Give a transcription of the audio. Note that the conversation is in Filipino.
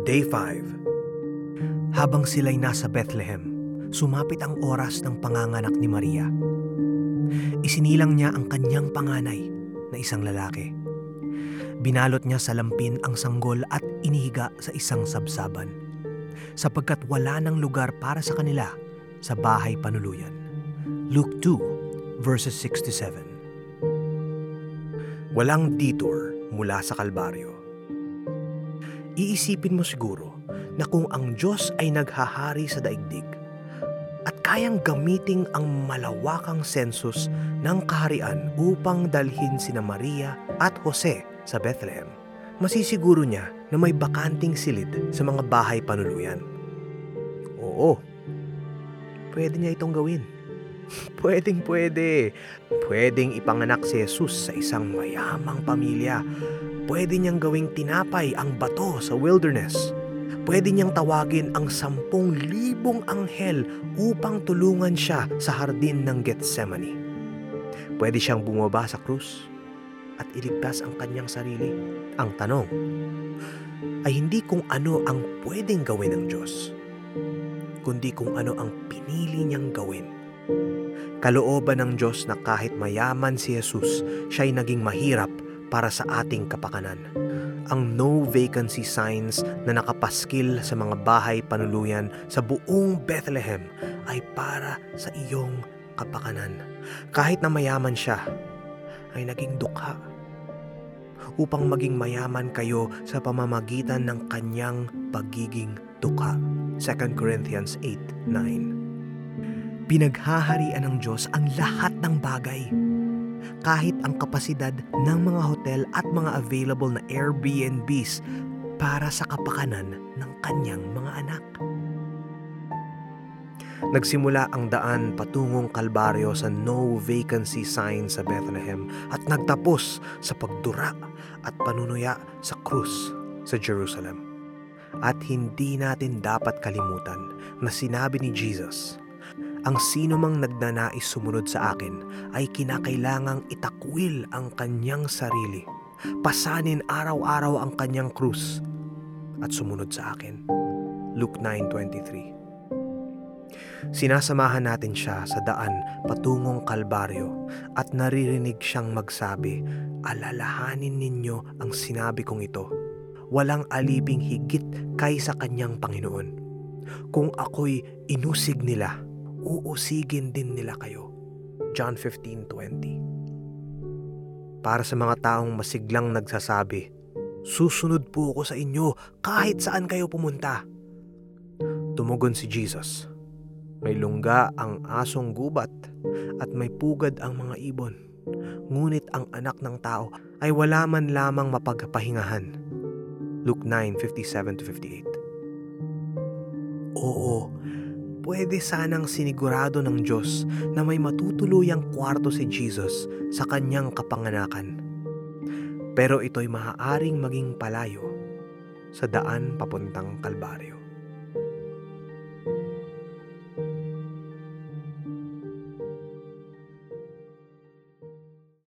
Day 5 Habang sila'y nasa Bethlehem, sumapit ang oras ng panganganak ni Maria. Isinilang niya ang kanyang panganay na isang lalaki. Binalot niya sa lampin ang sanggol at inihiga sa isang sabsaban sapagkat wala ng lugar para sa kanila sa bahay panuluyan. Luke 2 verses 6 to 7 Walang detour mula sa Kalbaryo. Iisipin mo siguro na kung ang Diyos ay naghahari sa daigdig at kayang gamiting ang malawakang sensus ng kaharian upang dalhin sina Maria at Jose sa Bethlehem, masisiguro niya na may bakanting silid sa mga bahay panuluyan. Oo, pwede niya itong gawin. Pwedeng pwede. Pwedeng ipanganak si Jesus sa isang mayamang pamilya. Pwede niyang gawing tinapay ang bato sa wilderness. Pwede niyang tawagin ang sampung libong anghel upang tulungan siya sa hardin ng Gethsemane. Pwede siyang bumaba sa krus at iligtas ang kanyang sarili. Ang tanong ay hindi kung ano ang pwedeng gawin ng Diyos, kundi kung ano ang pinili niyang gawin kalooban ng Diyos na kahit mayaman si Jesus, siya'y naging mahirap para sa ating kapakanan. Ang no vacancy signs na nakapaskil sa mga bahay panuluyan sa buong Bethlehem ay para sa iyong kapakanan. Kahit na mayaman siya, ay naging dukha upang maging mayaman kayo sa pamamagitan ng kanyang pagiging dukha. 2 Corinthians 8:9 Pinaghaharian ng Diyos ang lahat ng bagay. Kahit ang kapasidad ng mga hotel at mga available na Airbnbs para sa kapakanan ng kanyang mga anak. Nagsimula ang daan patungong Kalbaryo sa no vacancy sign sa Bethlehem at nagtapos sa pagdura at panunuya sa krus sa Jerusalem. At hindi natin dapat kalimutan na sinabi ni Jesus, ang sino mang nagnanais sumunod sa akin ay kinakailangang itakwil ang kanyang sarili, pasanin araw-araw ang kanyang krus, at sumunod sa akin. Luke 9.23 Sinasamahan natin siya sa daan patungong Kalbaryo at naririnig siyang magsabi, Alalahanin ninyo ang sinabi kong ito. Walang aliping higit kaysa kanyang Panginoon. Kung ako'y inusig nila, uusigin din nila kayo. John 15.20 Para sa mga taong masiglang nagsasabi, Susunod po ako sa inyo kahit saan kayo pumunta. Tumugon si Jesus. May lungga ang asong gubat at may pugad ang mga ibon. Ngunit ang anak ng tao ay wala man lamang mapagpahingahan. Luke 9:57-58 Oo, pwede sanang sinigurado ng Diyos na may matutuluyang kwarto si Jesus sa kanyang kapanganakan. Pero ito'y maaaring maging palayo sa daan papuntang Kalbaryo.